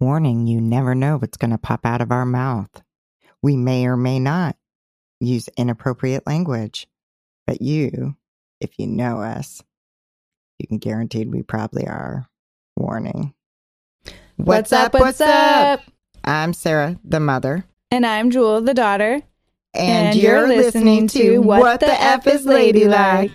Warning you never know what's going to pop out of our mouth. We may or may not use inappropriate language, but you, if you know us, you can guarantee we probably are. Warning. What's, up? What's, up? I'm Sarah, the mother. And I'm Jewel, the daughter. And, And you're, you're listening, listening to What, the F is Ladylike.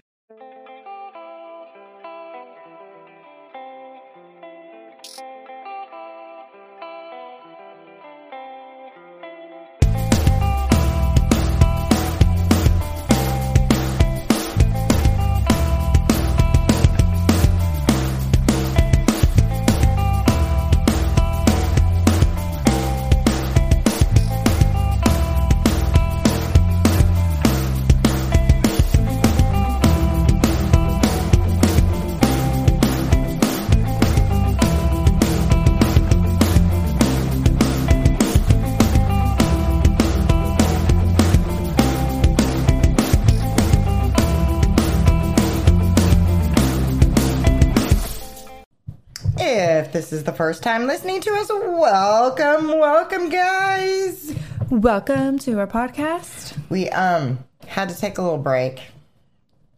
Is the first time listening to us, welcome, welcome, guys. Welcome to our podcast. We um had to take a little break.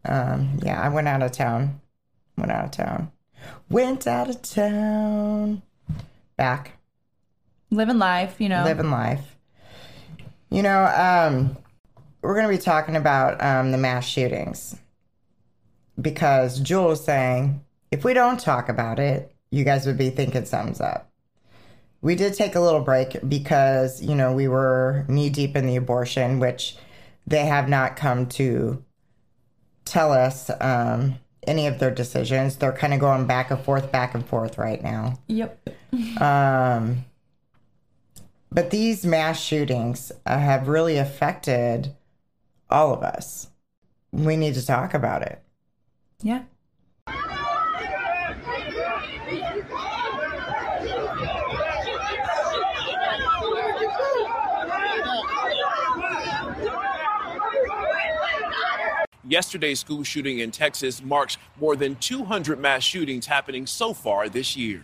Um, yeah, I went out of town. Went out of town. Went out of town. Back. Living life, you know. living life. You know, um, we're going to be talking about um, the mass shootings because Jewel was saying if we don't talk about it, you guys would be thinking something's up. We did take a little break because, you know, we were knee deep in the abortion, which they have not come to tell us um, any of their decisions. They're kind of going back and forth, back and forth right now. Yep. Um, but these mass shootings uh, have really affected all of us. We need to talk about it. Yeah. Yesterday's school shooting in Texas marks more than 200 mass shootings happening so far this year.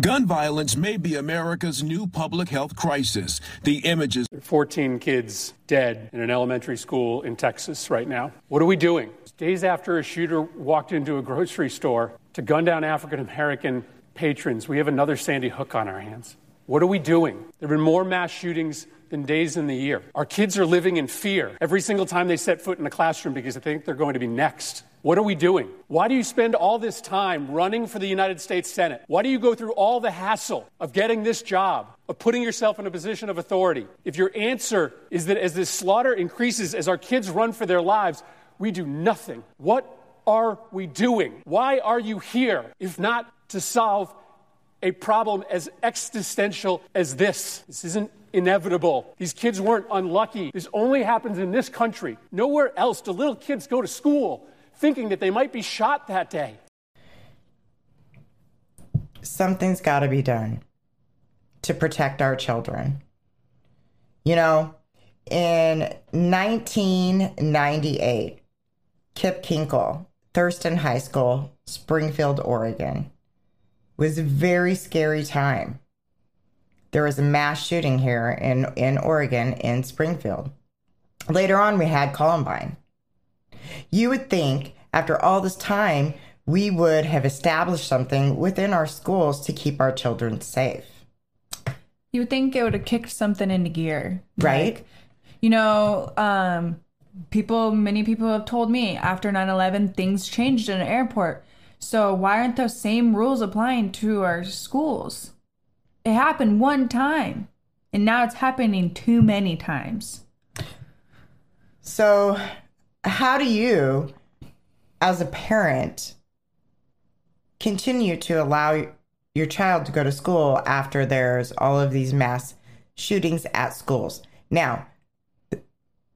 Gun violence may be America's new public health crisis. The images 14 kids dead in an elementary school in Texas right now. What are we doing? Days after a shooter walked into a grocery store to gun down African American patrons, we have another Sandy Hook on our hands. What are we doing? There have been more mass shootings than days in the year. Our kids are living in fear every single time they set foot in a classroom because they think they're going to be next. What are we doing? Why do you spend all this time running for the United States Senate? Why do you go through all the hassle of getting this job, of putting yourself in a position of authority? If your answer is that as this slaughter increases, as our kids run for their lives, we do nothing. What are we doing? Why are you here if not to solve a problem as existential as this? This isn't inevitable. These kids weren't unlucky. This only happens in this country. Nowhere else do little kids go to school thinking that they might be shot that day. Something's got to be done to protect our children. You know, in 1998, Kip Kinkel, Thurston High School, Springfield, Oregon, was a very scary time. There was a mass shooting here in, in Oregon in Springfield. Later on, we had Columbine. You would think after all this time, we would have established something within our schools to keep our children safe, You would think it would have kicked something into gear. right? Like, you know, um, people, many people have told me after 9 11, things changed in an airport. So why aren't those same rules applying to our schools? It happened one time, and now it's happening too many times. So, how do you, as a parent, continue to allow your child to go to school after there's all of these mass shootings at schools? Now,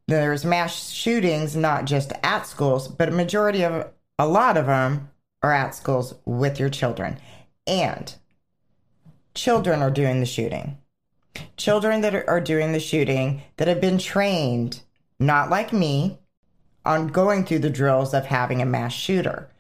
there's mass shootings not just at schools, but a majority of a lot of them are at schools with your children. And children are doing the shooting. Children that are, doing the shooting that have been trained, not like me, on going through the drills of having a mass shooter.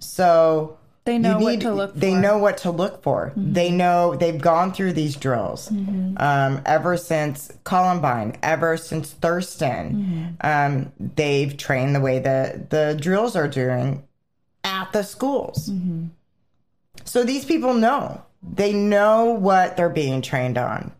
So They know You what to look for. They know what to look for. They know they've gone through these drills um, ever since Columbine, ever since Thurston. Um, they've trained the way that the drills are doing at the schools. So these people know. They know what they're being trained on.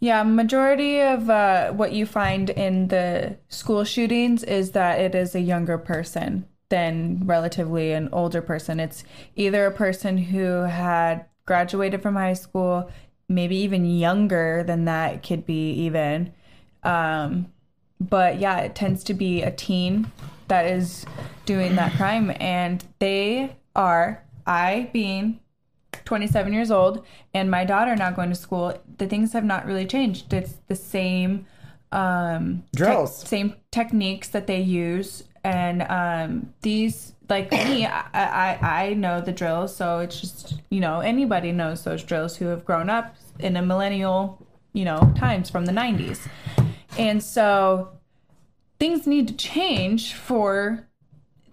Yeah, majority of uh, what you find in the school shootings is that it is a younger person than relatively an older person. It's either a person who had graduated from high school, maybe even younger than that, could be even. Um, but yeah, it tends to be a teen that is doing that crime, and they are, I being 27 years old and my daughter now going to school the things have not really changed it's the same um Drills. tech- same techniques that they use and um these like me I, I i know the drills so it's just you know anybody knows those drills who have grown up in a millennial you know times from the 90s and so things need to change for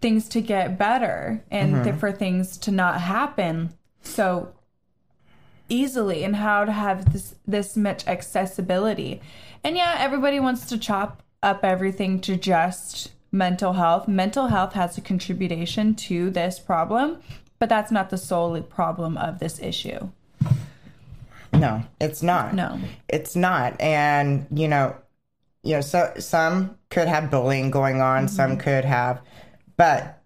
things to get better and mm-hmm. th- for things to not happen so easily and how to have this this much accessibility. And yeah, everybody wants to chop up everything to just mental health. Mental health has a contribution to this problem, but that's not the sole problem of this issue. No, it's not. No. it's not. And you know, you know, so some could have bullying going on, some could have, but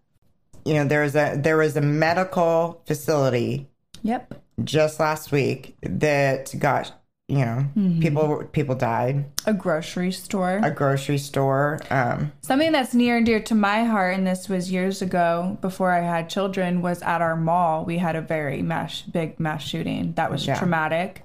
you know, there was a there was a medical facility Yep. just last week that got you know people people died. A grocery store. A grocery store. Um, Something that's near and dear to my heart, and this was years ago before I had children, was at our mall. We had a very mass, big mass shooting that was Yeah. traumatic.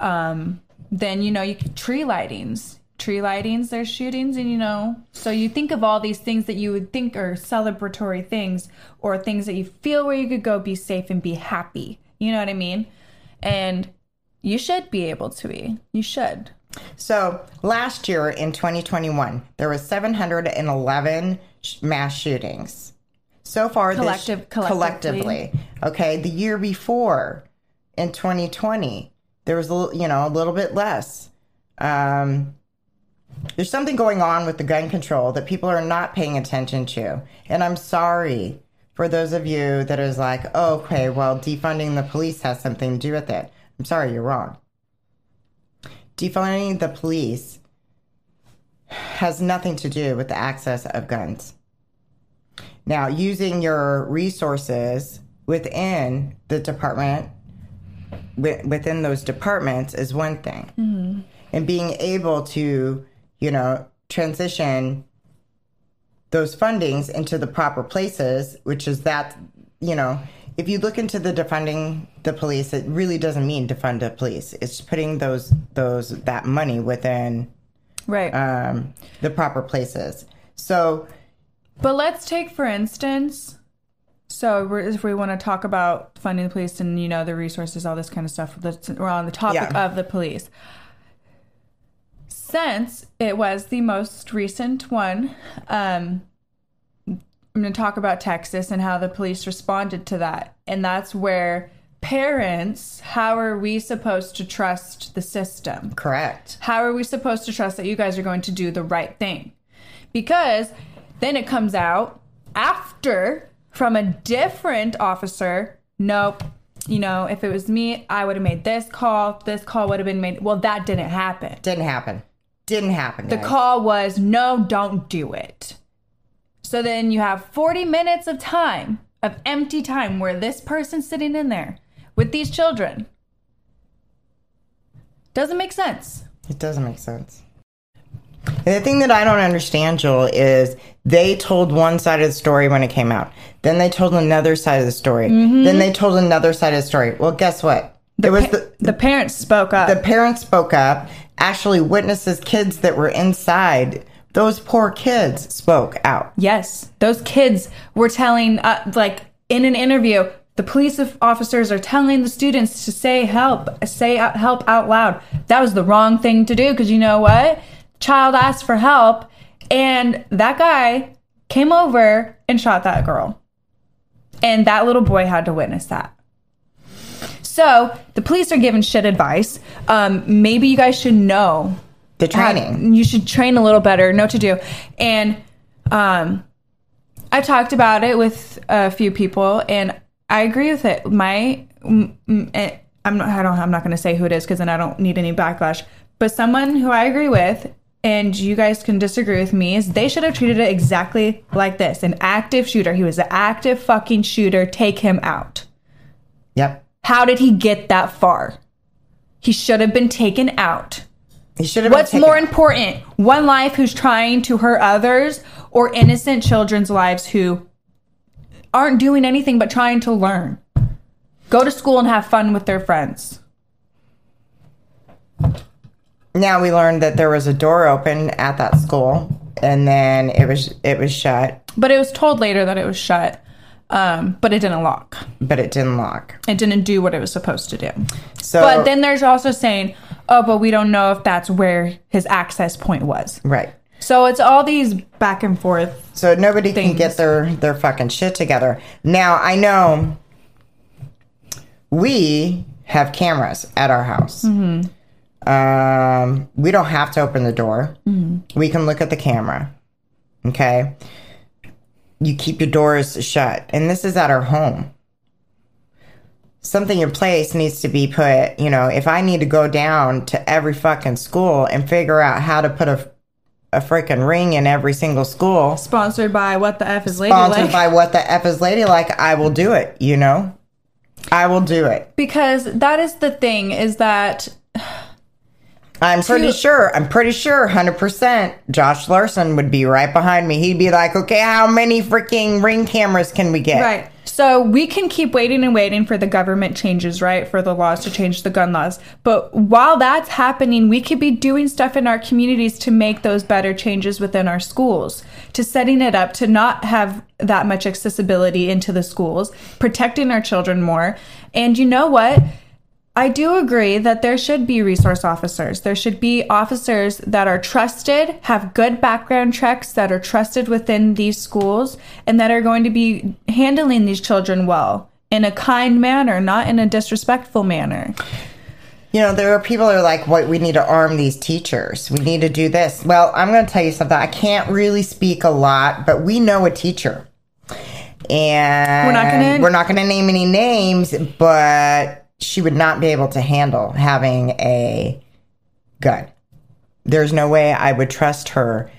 Um, then you know, you tree lightings, tree lightings. There's shootings, and you know, so you think of all these things that you would think are celebratory things or things that you feel where you could go be safe and be happy. You know what I mean? And you should be able to be. You should. So last year in 2021, there was 711 sh- mass shootings. So far, Collective- this collectively. collectively, okay. The year before, in 2020, there was a little, you know a little bit less. Um, there's something going on with the gun control that people are not paying attention to, and I'm sorry for those of you that is like, oh, okay, well, defunding the police has something to do with it. I'm sorry, you're wrong defunding the police has nothing to do with the access of guns. Now, using your resources within the department, within those departments, is one thing. Mm-hmm. And being able to, you know, transition those fundings into the proper places, which is that, you know, if you look into the defunding the police, it really doesn't mean defund the police. It's putting those those that money within Right. um, the proper places. So But let's take for instance, so if we want to talk about funding the police and you know the resources, all this kind of stuff. That's, we're on the topic Yeah. of the police. Since it was the most recent one, um, I'm going to talk about Texas and how the police responded to that, and that's where parents. How are we supposed to trust the system? correct. How are we supposed to trust that you guys are going to do the right thing? Because then it comes out after from a different officer, nope. You know, if it was me, I would have made this call. This call would have been made. Well, that didn't happen. Didn't happen. Didn't happen. The guys. call was no, don't do it. So then you have 40 minutes of time, of empty time, where this person's sitting in there with these children. Doesn't make sense. It doesn't make sense. And the thing that I don't understand, Joel, is they told one side of the story when it came out. Then they told another side of the story. Mm-hmm. Then they told another side of the story. Well, guess what? it was the, the parents spoke up. the parents spoke up. Actually, witnesses, kids that were inside, those poor kids spoke out. Yes, those kids were telling, uh, like in an interview, the police officers are telling the students to say help, say help out loud. That was the wrong thing to do because you know what? Child asked for help, and that guy came over and shot that girl. And that little boy had to witness that. So the police are giving shit advice. Um, maybe you guys should know The how- training. you should train a little better, know what to do. And um, I talked about it with a few people, and I agree with it. My, mm, mm, eh, I'm not, I don't, I'm not going to say who it is because then I don't need any backlash. But someone who I agree with, and you guys can disagree with me, is they should have treated it exactly like this: an active shooter. He was an active fucking shooter. Take him out. Yep. How did he get that far? He should have been taken out. He should have. What's more taken- important? One life who's trying to hurt others or innocent children's lives who aren't doing anything but trying to learn? Go to school and have fun with their friends. Now we learned that there was a door open at that school, and then it was it was shut, But it was told later that it was shut, um, but it didn't lock. but it didn't lock. It didn't do what it was supposed to do. So, But then there's also saying, oh, but we don't know if that's where his access point was. right. So it's all these back and forth. So nobody can get their their fucking shit together. Now I know we have cameras at our house. Um, we don't have to open the door. We can look at the camera. Okay. You keep your doors shut, and this is at our home. Something in place needs to be put. You know, if I need to go down to every fucking school and figure out how to put a a freaking ring in every single school, Sponsored by What the F is Lady sponsored Like. by what the f is ladylike, I will do it. You know, I will do it. because that is the thing is that I'm pretty sure. I'm pretty sure. Hundred percent. Josh Larson would be right behind me. He'd be like, "Okay, how many freaking ring cameras can we get?" right so we can keep waiting and waiting for the government changes right for the laws to change the gun laws but while that's happening we could be doing stuff in our communities to make those better changes within our schools to setting it up to not have that much accessibility into the schools protecting our children more and you know what I do agree that there should be resource officers. There should be officers that are trusted, have good background checks, that are trusted within these schools, and that are going to be handling these children well in a kind manner, not in a disrespectful manner. You know, there are people that are like, "What? We need to arm these teachers. We need to do this." Well, I'm going to tell you something. I can't really speak a lot, but we know a teacher, and We're not gonna- we're not going to name any names, but she would not be able to handle having a gun. There's no way I would trust her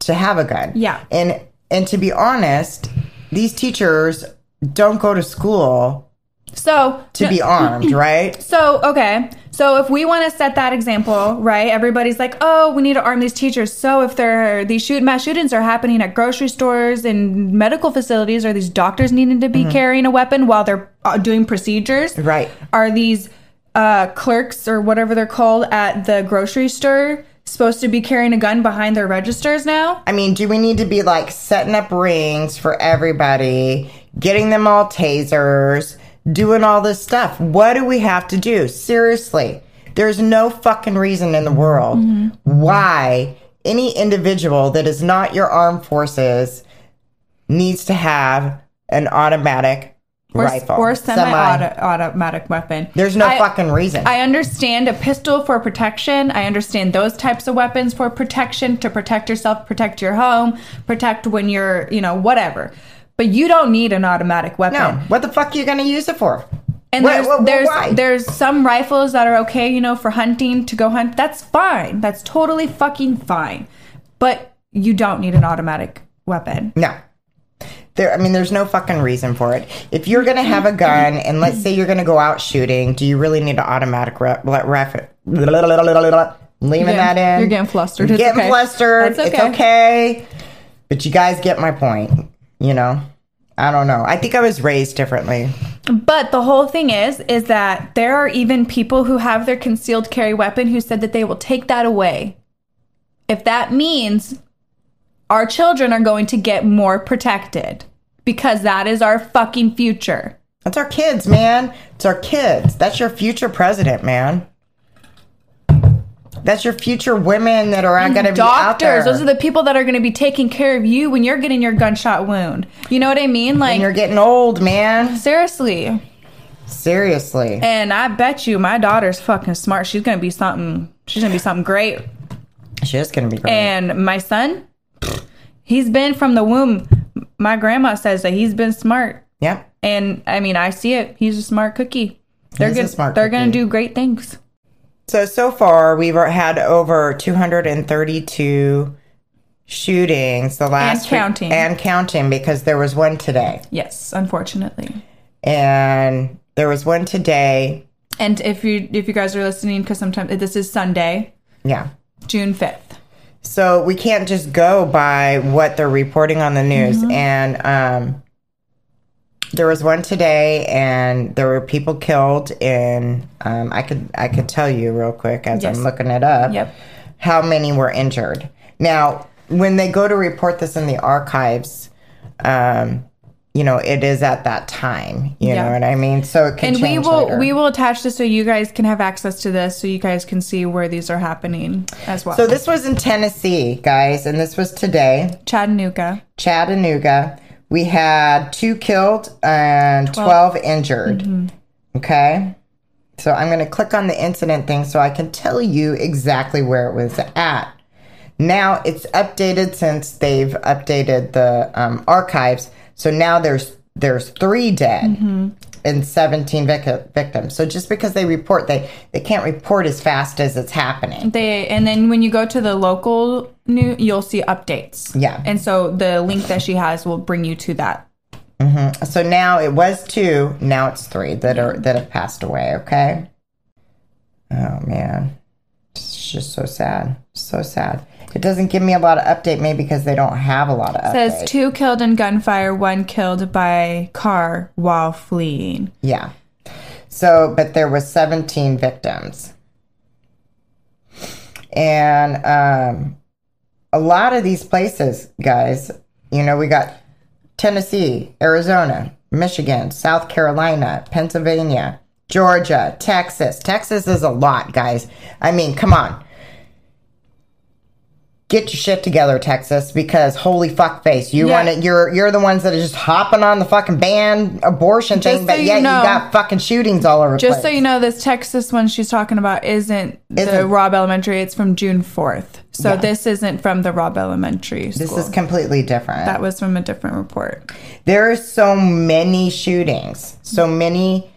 to have a gun. Yeah. and and to be honest, these teachers don't go to school So, to be armed, right? So, okay. So, if we want to set that example, right? Everybody's like, "Oh, we need to arm these teachers." So, if there these shoot mass shootings are happening at grocery stores and medical facilities, are these doctors needing to be carrying a weapon while they're uh, doing procedures? Right. Are these uh, clerks or whatever they're called at the grocery store supposed to be carrying a gun behind their registers now? I mean, do we need to be like setting up rings for everybody, getting them all tasers, doing all this stuff? What do we have to do? Seriously, there's no fucking reason in the mm-hmm. world mm-hmm. why any individual that is not your armed forces needs to have an automatic Or, rifle or Semi- semi-automatic weapon. There's no I- fucking reason. I understand a pistol for protection. I understand those types of weapons for protection to protect yourself, protect your home, protect when you're, you know, whatever. But you don't need an automatic weapon. no, what the fuck are you gonna use it for? And there's there's why? there's some rifles that are okay, you know, for hunting to go hunt. That's fine. That's totally fucking fine. But you don't need an automatic weapon. No. There, I mean, there's no fucking reason for it. If you're gonna have a gun, and let's say you're gonna go out shooting, do you really need an automatic ref? ref leaving that in. you're getting flustered. You're It's getting okay. flustered. That's It's okay. okay. But you guys get my point. You know, I don't know. I think I was raised differently. But the whole thing is, is that there are even people who have their concealed carry weapon who said that they will take that away. If that means our children are going to get more protected because that is our fucking future. That's our kids, man. It's our kids. That's your future president, man. That's your future women that are going to be out there. Doctors, those are the people that are going to be taking care of you when you're getting your gunshot wound. You know what I mean? Like, and you're getting old, man. seriously. Seriously. And I bet you my daughter's fucking smart. She's going to be something, she's going to be something great. She is going to be great. And my son, he's been from the womb. My grandma says that he's been smart. yep. And I mean, I see it. He's a smart cookie. They're He's a gonna, smart they're going cookie. to do great things. So so far we've had over 232 shootings the last week- counting. and counting because there was one today. Yes, unfortunately. And there was one today. And if you if you guys are listening, because sometimes this is Sunday, Yeah. June fifth. So we can't just go by what they're reporting on the news. Mm-hmm. And um, there was one today, and there were people killed. In um, I could I could tell you real quick as Yes. I'm looking it up. Yep. How many were injured? Now, when they go to report this in the archives, um, you know it is at that time. You Yeah. know what I mean? So it can And we will later. we will attach this so you guys can have access to this, so you guys can see where these are happening as well. so this was in Tennessee, guys, and this was today. Chattanooga. Chattanooga. We had two killed and 12, injured. Okay. So I'm going to click on the incident thing so I can tell you exactly where it was at. Now it's updated since they've updated the um, archives. So now there's there's three dead and 17 vic- victims. So just because they report, they they can't report as fast as it's happening. They and then when you go to the local new, you'll see updates. Yeah. And so the link that she has will bring you to that. Mm-hmm. So now it was two, now it's three that are that have passed away. Okay. Oh man, it's just so sad, so sad. It doesn't give me a lot of update, maybe because they don't have a lot of update. says two killed in gunfire, one killed by car while fleeing. Yeah. So, but there was 17 victims. And um, a lot of these places, guys, you know, we got Tennessee, Arizona, Michigan, South Carolina, Pennsylvania, Georgia, Texas. Texas is a lot, guys. I mean, come on. Get your shit together, Texas, because holy fuck face. You Yeah. want to you're you're the ones that are just hopping on the fucking ban abortion thing, so but you yet know- you got fucking shootings all over the Just so you know, this Texas one she's talking about isn't, the Isn't- Robb Elementary. It's from June 4th. So Yeah. this isn't from the Robb Elementary This is completely different. that was from a different report. there are so many shootings, so many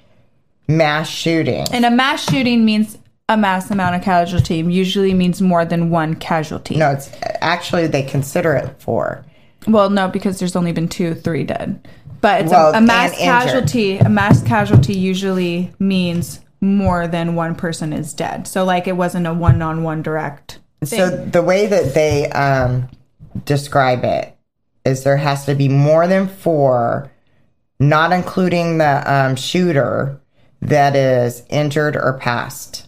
mass shootings. And a mass shooting means a mass amount of casualty. Usually means more than one casualty. no, it's actually they consider it four. Well, no, because there's only been two, three dead. But it's Well, a, a mass casualty. A mass casualty usually means more than one person is dead. So like it wasn't a one-on-one direct. So the way that they um, describe it is there has to be more than four, not including the um, shooter that is injured or passed,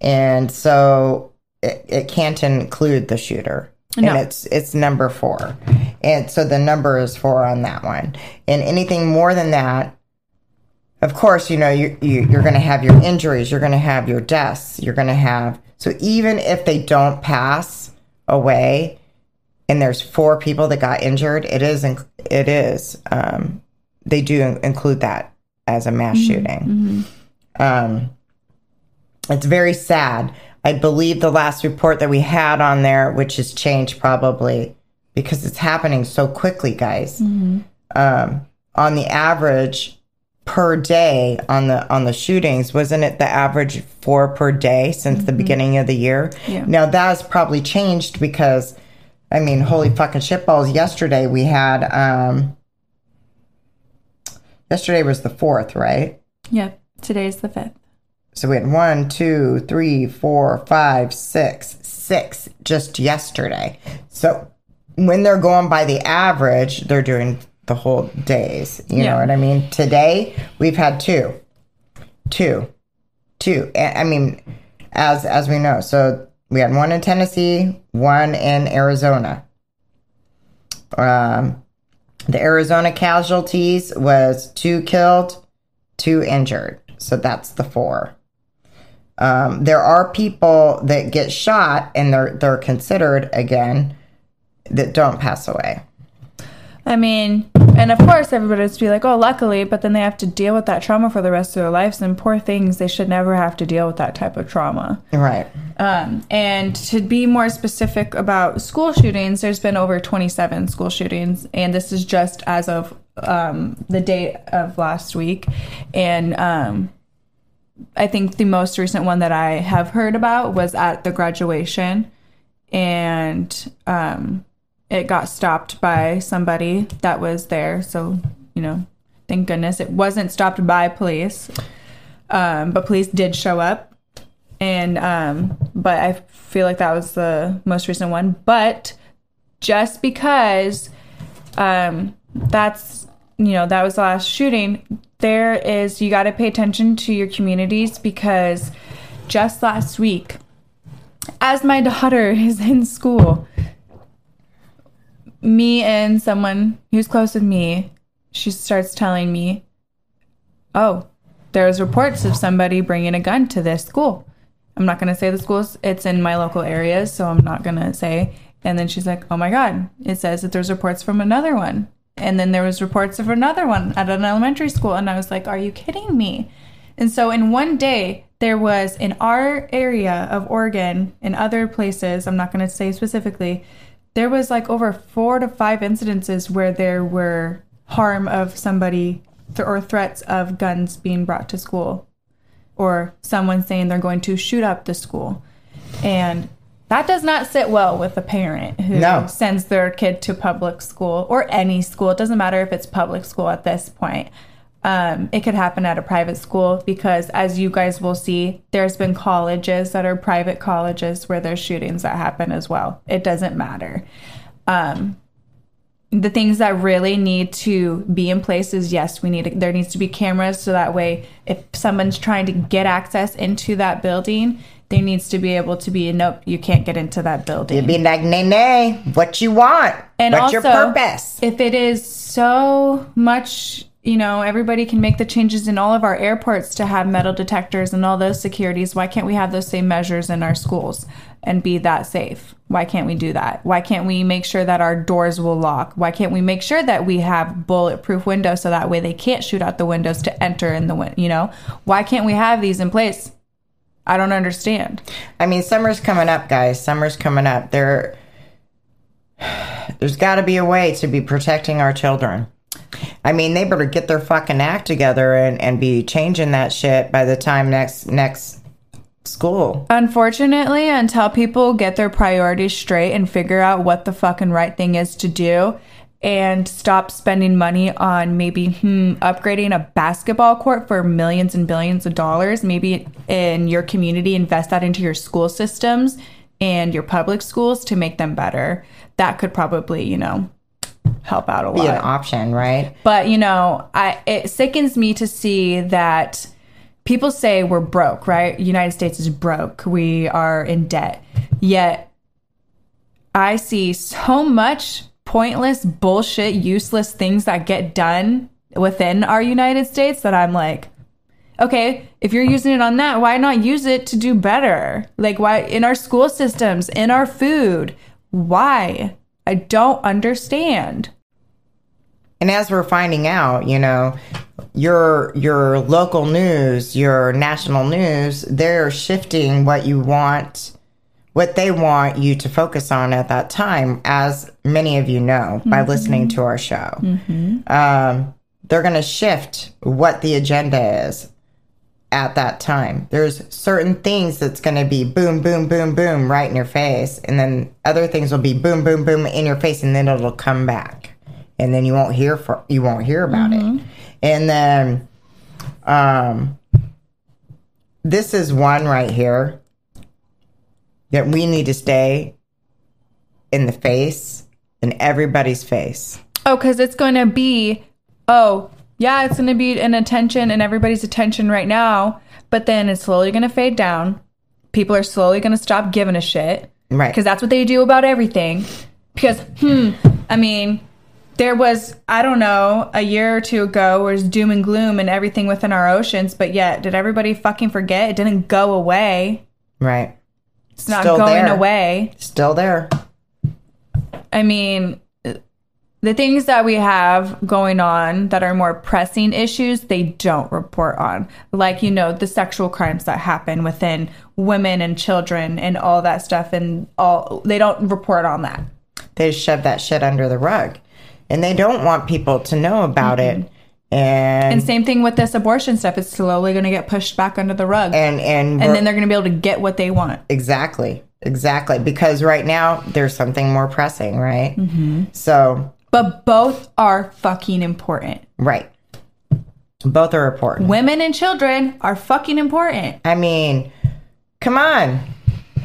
and so it, it can't include the shooter. No. And it's it's number four, and so the number is four on that one. And anything more than that, of course, you know you, you you're going to have your injuries, you're going to have your deaths, you're going to have. So even if they don't pass away, and there's four people that got injured, it is it is um, they do include that as a mass shooting. Um, it's very sad. I believe the last report that we had on there, which has changed probably because it's happening so quickly, guys. Um, on the average per day on the on the shootings, wasn't it the average four per day since the beginning of the year? Yeah. Now that has probably changed because, I mean, holy fucking shitballs! Yesterday we had, um, yesterday was the fourth, right? Yep. Today's the fifth. So we had one, two, three, four, five, six, six just yesterday. So when they're going by the average, they're doing the whole days. You Yeah. know what I mean? Today we've had two, two, two. I mean, as as we know, so we had one in Tennessee, one in Arizona. Um, the Arizona casualties was two killed, two injured. So that's the four. Um, there are people that get shot and they're they're considered again that don't pass away. I mean, and of course everybody's be like, oh, luckily, but then they have to deal with that trauma for the rest of their lives. And poor things, they should never have to deal with that type of trauma. Right. Um, and to be more specific about school shootings, there's been over 27 school shootings, and this is just as of um, the date of last week. And um, I think the most recent one that I have heard about was at the graduation, and um, it got stopped by somebody that was there. So, you know, thank goodness it wasn't stopped by police. Um, but police did show up. And, um, but I feel like that was the most recent one. But just because, um, that's, you know, that was the last shooting, there is, you got to pay attention to your communities because just last week, as my daughter is in school, me and someone who's close with me, she starts telling me, "Oh, there's reports of somebody bringing a gun to this school." I'm not gonna say the schools; it's in my local area, so I'm not gonna say. And then she's like, "Oh my god!" It says that there's reports from another one, and then there was reports of another one at an elementary school, and I was like, "Are you kidding me?" And so in one day, there was in our area of Oregon and other places, I'm not going to say specifically, there was like over four to five incidences where there were harm of somebody th- or threats of guns being brought to school or someone saying they're going to shoot up the school. And that does not sit well with a parent who No. sends their kid to public school or any school. It doesn't matter if it's public school at this point. Um, it could happen at a private school because, as you guys will see, there's been colleges that are private colleges where there's shootings that happen as well. It doesn't matter. Um, the things that really need to be in place is yes, we need there needs to be cameras so that way if someone's trying to get access into that building, there needs to be able to be nope, you can't get into that building. You'd be like, nay, nay, what you want? And What's your purpose? If it is so much, you know, everybody can make the changes in all of our airports to have metal detectors and all those securities. Why can't we have those same measures in our schools and be that safe? Why can't we do that? Why can't we make sure that our doors will lock? Why can't we make sure that we have bulletproof windows so that way they can't shoot out the windows to enter in the win? You know, why can't we have these in place? I don't understand. I mean, summer's coming up, guys. Summer's coming up. There, there's got to be a way to be protecting our children. I mean, they better get their fucking act together and, and be changing that shit by the time next next school. Unfortunately, until people get their priorities straight and figure out what the fucking right thing is to do and stop spending money on maybe hmm, upgrading a basketball court for millions and billions of dollars, maybe in your community, invest that into your school systems and your public schools to make them better. That could probably, you know, help out a lot. Be an option, right? But you know, I it sickens me to see that people say we're broke, right? United States is broke. We are in debt. Yet I see so much pointless bullshit, useless things that get done within our United States that I'm like, okay, if you're using it on that, why not use it to do better? Like why in our school systems, in our food? Why? I don't understand. And as we're finding out, you know, your your local news, your national news, they're shifting what you want, what they want you to focus on at that time, as many of you know by listening to our show. Um, they're going to shift what the agenda is at that time. There's certain things that's going to be boom, boom, boom, boom right in your face, and then other things will be boom, boom, boom in your face, and then it'll come back, and then you won't hear for you won't hear about it, and then um, this is one right here that we need to stay in the face, in everybody's face. Oh, because it's going to be, oh, yeah, it's going to be an attention and everybody's attention right now, but then it's slowly going to fade down. People are slowly going to stop giving a shit Right. because that's what they do about everything. Because, hmm, I mean, there was I don't know a year or two ago where was doom and gloom and everything within our oceans, but yet did everybody fucking forget? It didn't go away. Right. It's not Still going there. away. Still there. I mean, the things that we have going on that are more pressing issues, they don't report on. Like, you know, the sexual crimes that happen within women and children and all that stuff and all they don't report on that. They shove that shit under the rug. And they don't want people to know about it. And And same thing with this abortion stuff. It's slowly going to get pushed back under the rug. And, and and, then they're going to be able to get what they want. exactly. Exactly. Because right now there's something more pressing, right? Mm-hmm. So But both are fucking important. right. Both are important. Women and children are fucking important. I mean, come on.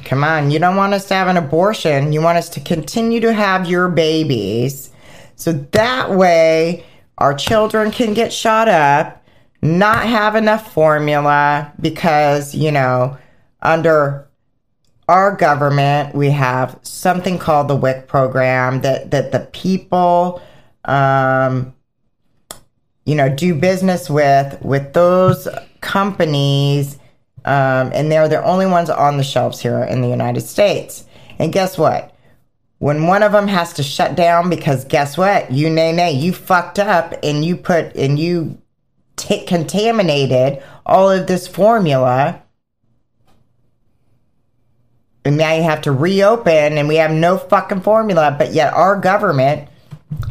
Come on. You don't want us to have an abortion. You want us to continue to have your babies. So that way our children can get shot up, not have enough formula because, you know, under our government, we have something called the WIC program that, that the people, um, you know, do business with, with those companies um, and they're the only ones on the shelves here in the United States. And guess what? When one of them has to shut down because guess what? You nay nay, you fucked up and you put and you t- contaminated all of this formula. And now you have to reopen and we have no fucking formula, but yet our government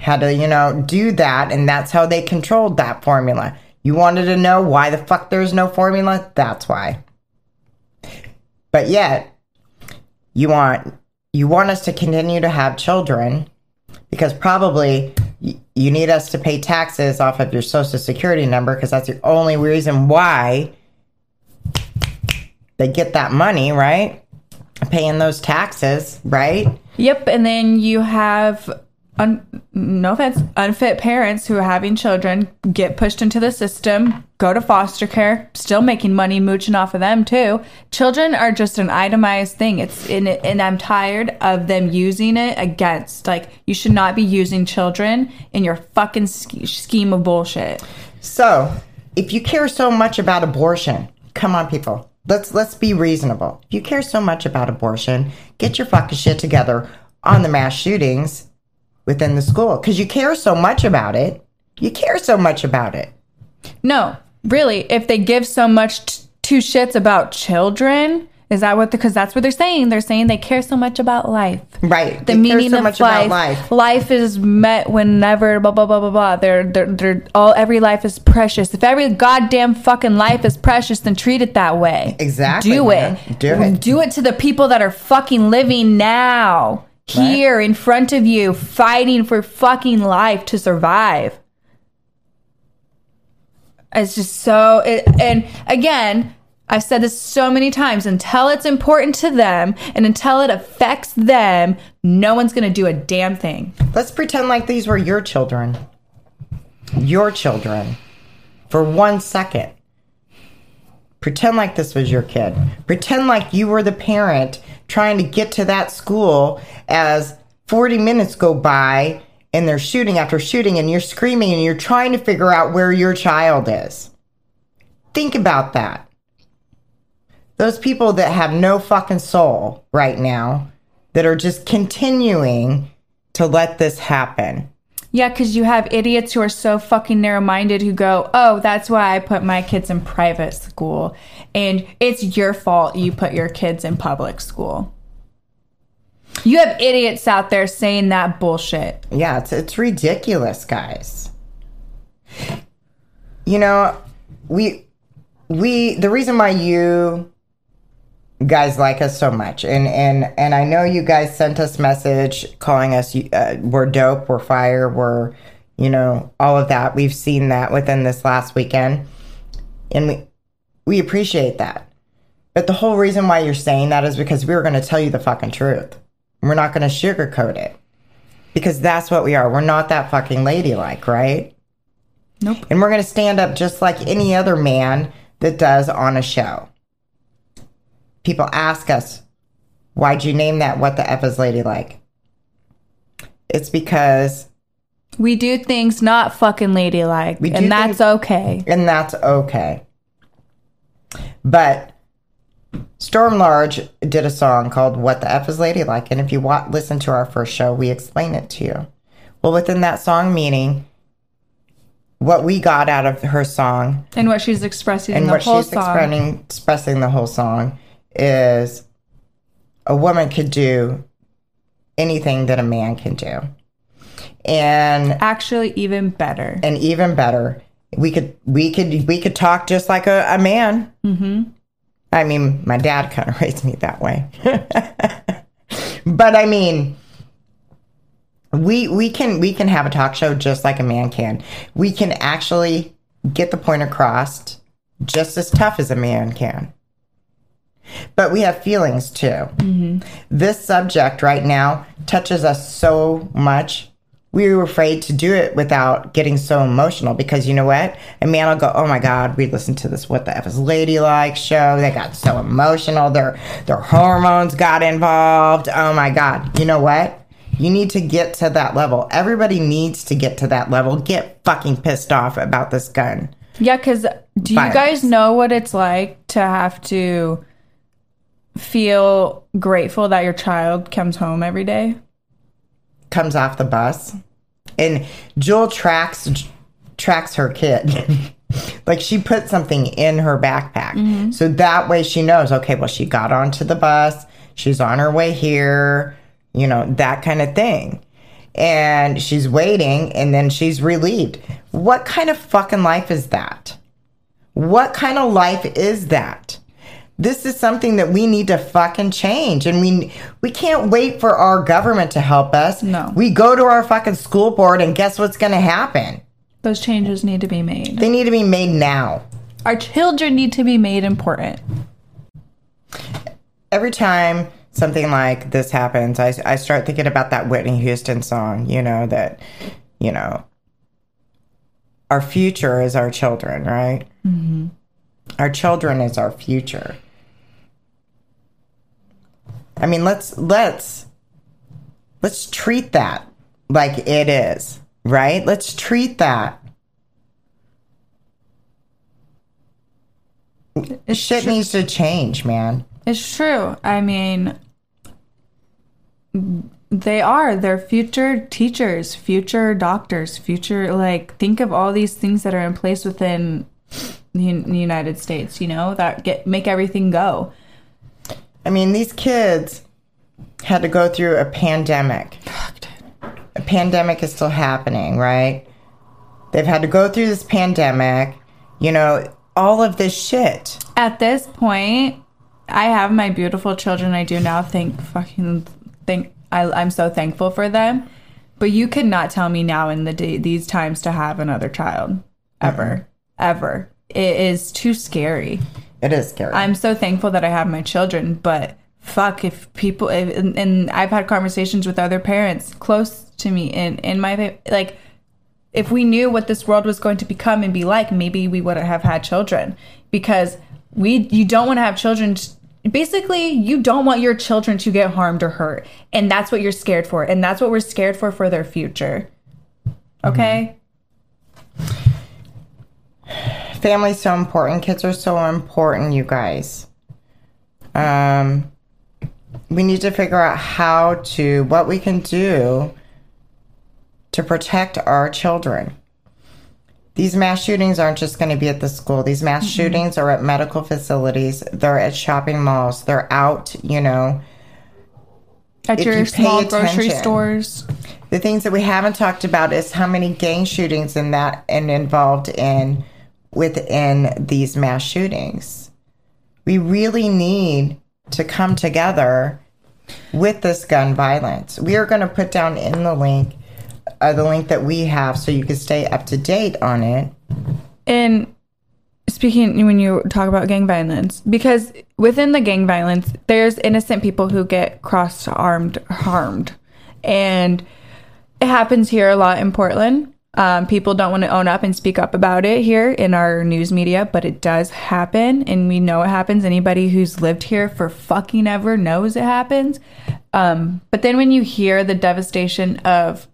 had to, you know, do that and that's how they controlled that formula. You wanted to know why the fuck there's no formula? That's why. But yet, you want you want us to continue to have children because probably you need us to pay taxes off of your social security number because that's the only reason why they get that money, right? Paying those taxes, right? Yep, and then you have un- no offense, unfit parents who are having children get pushed into the system, go to foster care, still making money mooching off of them too. Children are just an itemized thing. It's in and I'm tired of them using it against like you should not be using children in your fucking sch- scheme of bullshit. So, if you care so much about abortion, come on, people. Let's let's be reasonable. If you care so much about abortion, get your fucking shit together on the mass shootings within the school because you care so much about it. You care so much about it. No, really, if they give so much t- two shits about children, is that what? Because that's what they're saying. They're saying they care so much about life. Right. The They care meaning so of much life. about life. Life is met whenever blah blah blah blah blah. They're they're they're all every life is precious. If every goddamn fucking life is precious, then treat it that way. Exactly, Do man. it. Do it. Do it to the people that are fucking living now. Here in front of you, fighting for fucking life to survive. It's just so, it, and again, I've said this so many times until it's important to them and until it affects them, no one's going to do a damn thing. Let's pretend like these were your children. Your children. For one second. Pretend like this was your kid. Pretend like you were the parent trying to get to that school as 40 minutes go by and they're shooting after shooting and you're screaming and you're trying to figure out where your child is. Think about that. Those people that have no fucking soul right now that are just continuing to let this happen. Yeah, because you have idiots who are so fucking narrow minded who go, oh, that's why I put my kids in private school. And it's your fault you put your kids in public school. You have idiots out there saying that bullshit. Yeah, it's it's ridiculous, guys. You know, we we the reason why you guys like us so much and and and I know you guys sent us message calling us uh, we're dope, we're fire, we're you know, all of that. We've seen that within this last weekend. And we we appreciate that. But the whole reason why you're saying that is because we were going to tell you the fucking truth. We're not going to sugarcoat it. Because that's what we are. We're not that fucking ladylike, right? Nope. And we're going to stand up just like any other man that does on a show. People ask us, why'd you name that What the F is Ladylike? It's because We do things not fucking ladylike, and that's things- okay. and that's okay. But Storm Large did a song called "What the F is Ladylike," and if you wa- listen to our first show, we explain it to you. Well, within that song meaning, what we got out of her song And what she's expressing in and the what whole she's song. expressing, expressing the whole song is a woman could do anything that a man can do, and Actually, even better. and even better. We could we could we could talk just like a, a man. Mm-hmm. i mean my dad kind of raised me that way. But i mean we we can we can have a talk show just like a man can. We can actually get the point across just as tough as a man can but we have feelings too mm-hmm. this subject right now touches us so much we were afraid to do it without getting so emotional because you know what? A man will go, "Oh my God, we listened to this What the F is Ladylike show. They got so emotional. Their their hormones got involved. Oh my God, you know what? You need to get to that level. Everybody needs to get to that level. Get fucking pissed off about this gun. Yeah, because do you guys know what it's like to have to feel grateful that your child comes home every day? Comes off the bus, and Jewel tracks tracks her kid. like she put something in her backpack. Mm-hmm. So that way she knows, okay, well, she got onto the bus, she's on her way here, you know, that kind of thing. And she's waiting and then she's relieved. What kind of fucking life is that? What kind of life is that? This is something that we need to fucking change and we we can't wait for our government to help us. No. We go to our fucking school board and guess what's going to happen? Those changes need to be made. They need to be made now. Our children need to be made important. every time something like this happens, I, I start thinking about that Whitney Houston song, you know, that, you know, our future is our children, right? Mm-hmm. Our children is our future. I mean, let's, let's, let's treat that like it is, right? Let's treat that. It's Shit tru- needs to change, man. It's true. I mean, they are. They're future teachers, future doctors, future, like, think of all these things that are in place within the United States, you know, that get make everything go. I mean, these kids had to go through a pandemic. A pandemic is still happening, right? They've had to go through this pandemic, you know, all of this shit. At this point, I have my beautiful children. I do now think fucking think I, I'm so thankful for them. But you could not tell me now in the day, these times to have another child ever, mm-hmm. ever. It is too scary. It is scary. I'm so thankful that I have my children, but fuck if people if, and, and I've had conversations with other parents close to me in in my like if we knew what this world was going to become and be like, maybe we wouldn't have had children because we you don't want to have children. Basically, you don't want your children to get harmed or hurt, and that's what you're scared for, and that's what we're scared for for their future. Mm-hmm. Okay. Family's so important. Kids are so important, you guys. Um, we need to figure out how to, what we can do to protect our children. These mass shootings aren't just going to be at the school. These mass shootings are at medical facilities. They're at shopping malls. They're out, you know. At your you small grocery stores. The things that we haven't talked about is how many gang shootings in that and involved in within these mass shootings. We really need to come together with this gun violence. We are going to put down in the link uh, the link that we have so you can stay up to date on it. And speaking when you talk about gang violence, because within the gang violence, there's innocent people who get cross armed harmed, and it happens here a lot in Portland. Um, people don't want to own up and speak up about it here in our news media, but it does happen, and we know it happens. Anybody who's lived here for fucking ever knows it happens. Um, but then when you hear the devastation of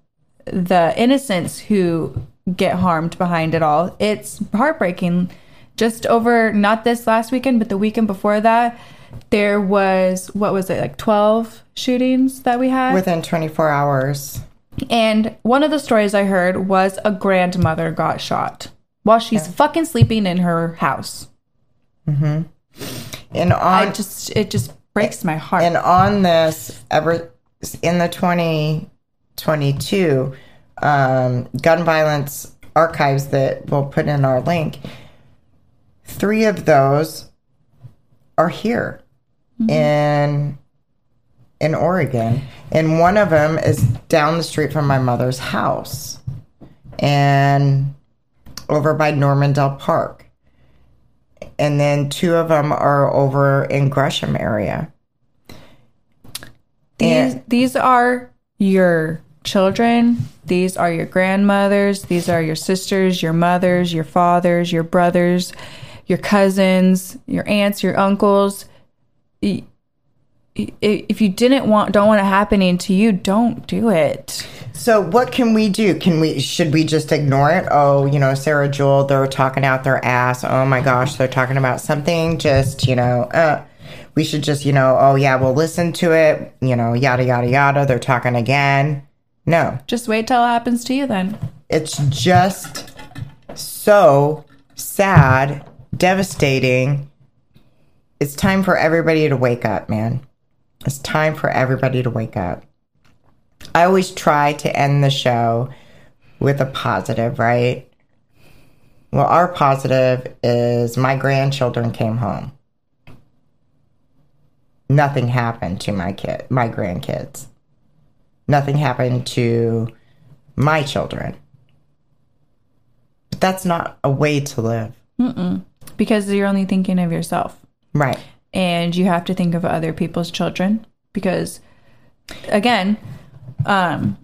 the innocents who get harmed behind it all. It's heartbreaking. Just over not this last weekend, but the weekend before that, there was what was it like twelve shootings that we had Within 24 hours. And one of the stories I heard was a grandmother got shot while she's fucking sleeping in her house. And on I just it just breaks my heart. and on this ever in the 2022 um, gun violence archives that we'll put in our link three of those are here in in oregon and one of them is down the street from my mother's house and over by normandale park. And then two of them are over in gresham area. These and- these are your children, these are your grandmothers, these are your sisters, your mothers, your fathers, your brothers, your cousins, your aunts, your uncles. Y- If you didn't want don't want it happening to you, don't do it. So what can we do? Can we should we just ignore it? Oh, you know, Sarah Jewel, they're talking out their ass. Oh my gosh, they're talking about something. Just you know, uh, we should just you know, oh yeah, we'll listen to it. You know, yada yada yada. They're talking again. No, Just wait till it happens to you then. it's just so sad, devastating. It's time for everybody to wake up, man. It's time for everybody to wake up. I always try to end the show with a positive, right? Well, our positive is my grandchildren came home. Nothing happened to my kid, my grandkids. Nothing happened to my children. But that's not a way to live. Because you're only thinking of yourself. Right. And you have to think of other people's children because again um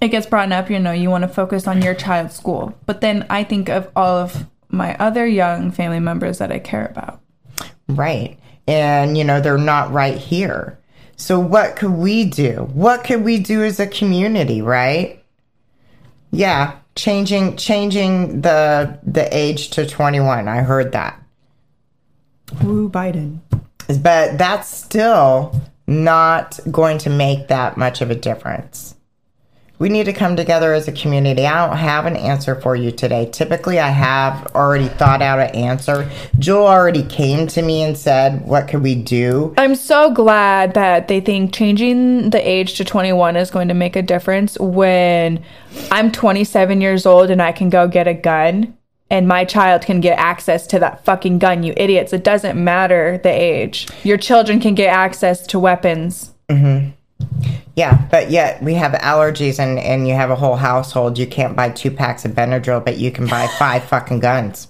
it gets brought up you know you want to focus on your child's school but then i think of all of my other young family members that i care about Right. And, you know, they're not right here. So, what could we do? What could we do as a community, right? Yeah, changing changing the the age to 21. I heard that. Woo Biden. But that's still not going to make that much of a difference. We need to come together as a community. I don't have an answer for you today. Typically, I have already thought out an answer. Jewel already came to me and said, What could we do? I'm so glad that they think changing the age to 21 is going to make a difference when I'm 27 years old and I can go get a gun and my child can get access to that fucking gun, you idiots. It doesn't matter the age. Your children can get access to weapons. Mm-hmm. Yeah, but yet we have allergies and, and you have a whole household. You can't buy two packs of Benadryl, but you can buy five fucking guns.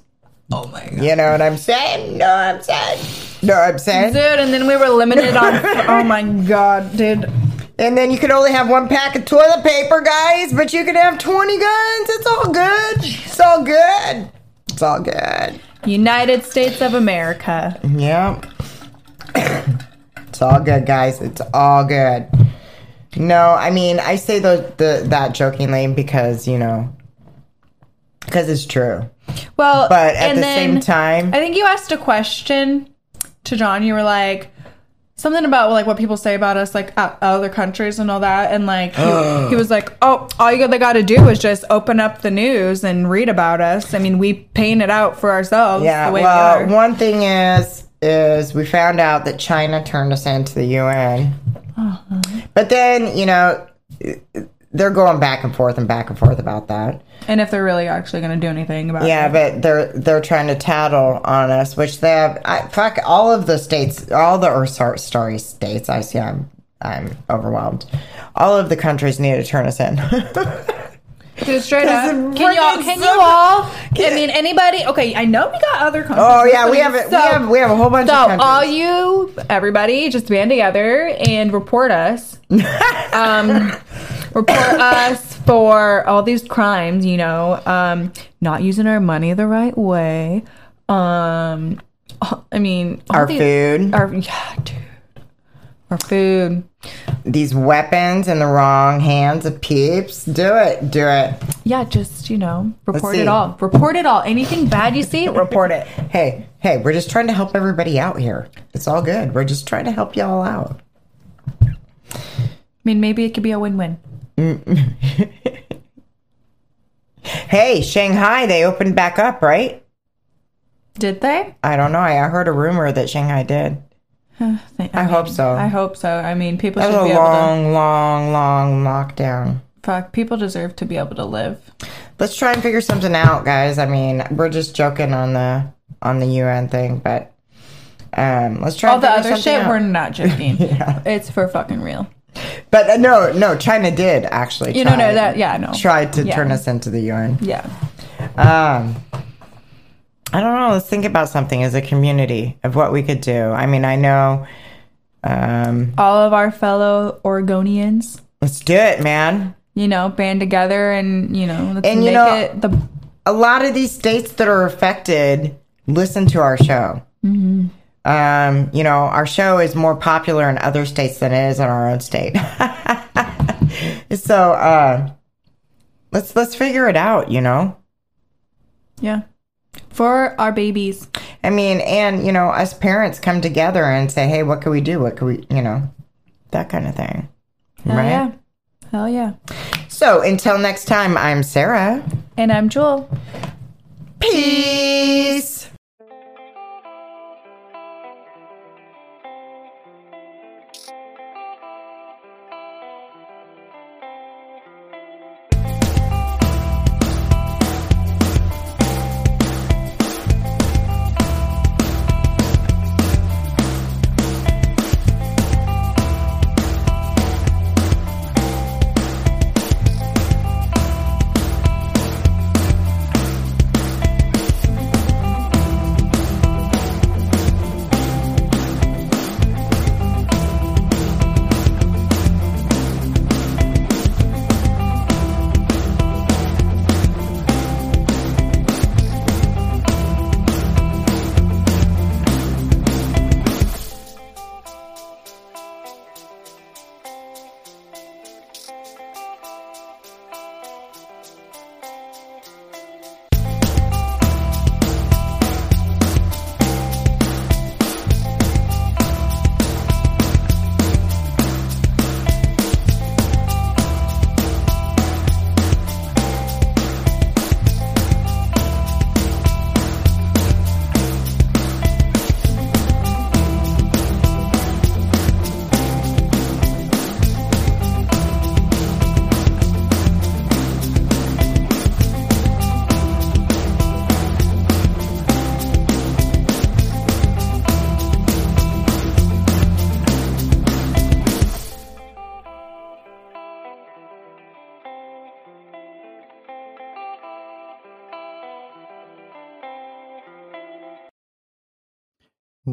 Oh my god. You know what I'm saying? No, I'm saying. No, I'm saying. Dude, and then we were limited on. oh my god, dude. And then you can only have one pack of toilet paper, guys, but you can have 20 guns. It's all good. It's all good. It's all good. United States of America. Yep. it's all good, guys. It's all good. No, I mean, I say the, the that jokingly because, you know, because it's true. Well, But at the then same time, I think you asked a question to John. You were like something about like what people say about us, like uh, other countries and all that. And like he, he was like, "Oh, all you they got to do is just open up the news and read about us. I mean, we paint it out for ourselves. yeah, the way well, we one thing is, is we found out that China turned us into the UN. Uh-huh. But then, you know, they're going back and forth and back and forth about that. and if they're really actually going to do anything about Yeah, it, Yeah, but they're they're trying to tattle on us, which they have. I, fuck all of the states, all the sorry, sorry states. I see. I'm I'm overwhelmed. All of the countries need to turn us in. Dude, straight up. Can y'all? Can you all? I mean, anybody? Okay, I know we got other countries. oh yeah, we have it. so- we have we have a whole bunch So of countries. all you, everybody, just band together and report us. um, report us for all these crimes. You know, um, not using our money the right way. Um, I mean, Our these- food. Our yeah, dude. For food. These weapons in the wrong hands of peeps. Do it. Do it. Yeah, just, you know, report it all. Report it all. Anything bad you see, report it. Hey, hey, we're just trying to help everybody out here. It's all good. We're just trying to help y'all out. I mean, maybe it could be a win win. Hey, Shanghai, they opened back up, right? Did they? I don't know. I I heard a rumor that Shanghai did. I, hope so. I hope so. I mean, people That should was be a able to. long, long, long lockdown. Fuck, people deserve to be able to live. Let's try and figure something out, guys. I mean, we're just joking on the on the UN thing, but um, let's try. All and the other shit, out. we're not joking. It's for fucking real. But uh, no, no, China did actually. You know, no, try- that, yeah, no. tried to Yeah. turn us into the UN. Yeah. Um, I don't know. Let's think about something as a community of what we could do. I mean, I know. Um, All of our fellow Oregonians, let's do it, man. you know, band together and, you know, let's And, you make know- it the. A lot of these states that are affected listen to our show. Um, you know, our show is more popular in other states than it is in our own state. so uh, let's let's figure it out. You know. Yeah. For our babies. I mean, and you know, us parents come together and say, "Hey, what can we do? What can we, you know, that kind of thing." Hell right. yeah. Hell yeah. So until next time, I'm Sarah. And I'm Jewel. Peace.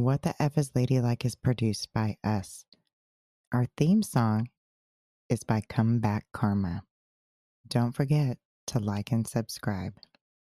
What the F is Ladylike is produced by us. Our theme song is by Come Back Karma. Don't forget to like and subscribe.